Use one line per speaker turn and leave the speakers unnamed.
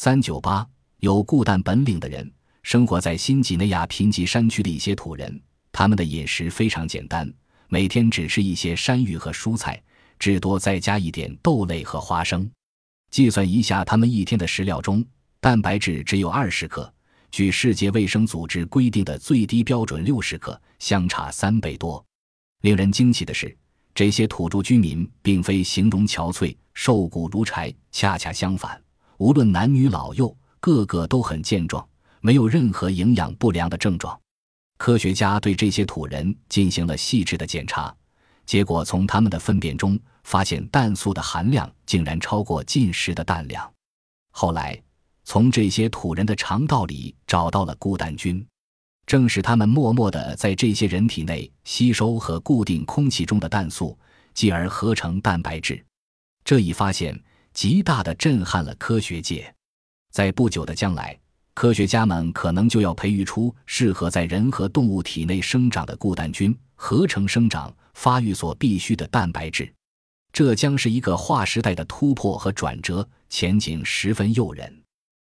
三九八有固氮本领的人，生活在新几内亚贫瘠山区的一些土人，他们的饮食非常简单，每天只吃一些山芋和蔬菜，至多再加一点豆类和花生。计算一下，他们一天的食料中蛋白质只有二十克，距世界卫生组织规定的最低标准六十克相差三倍多。令人惊奇的是，这些土著居民并非形容憔悴、瘦骨如柴，恰恰相反，无论男女老幼，个个都很健壮，没有任何营养不良的症状。科学家对这些土人进行了细致的检查，结果从他们的粪便中发现氮素的含量竟然超过进食的氮量。后来，从这些土人的肠道里找到了固氮菌。正是他们默默地在这些人体内吸收和固定空气中的氮素，继而合成蛋白质。这一发现极大的震撼了科学界。在不久的将来，科学家们可能就要培育出适合在人和动物体内生长的固氮菌，合成生长发育所必需的蛋白质。这将是一个划时代的突破和转折，前景十分诱人。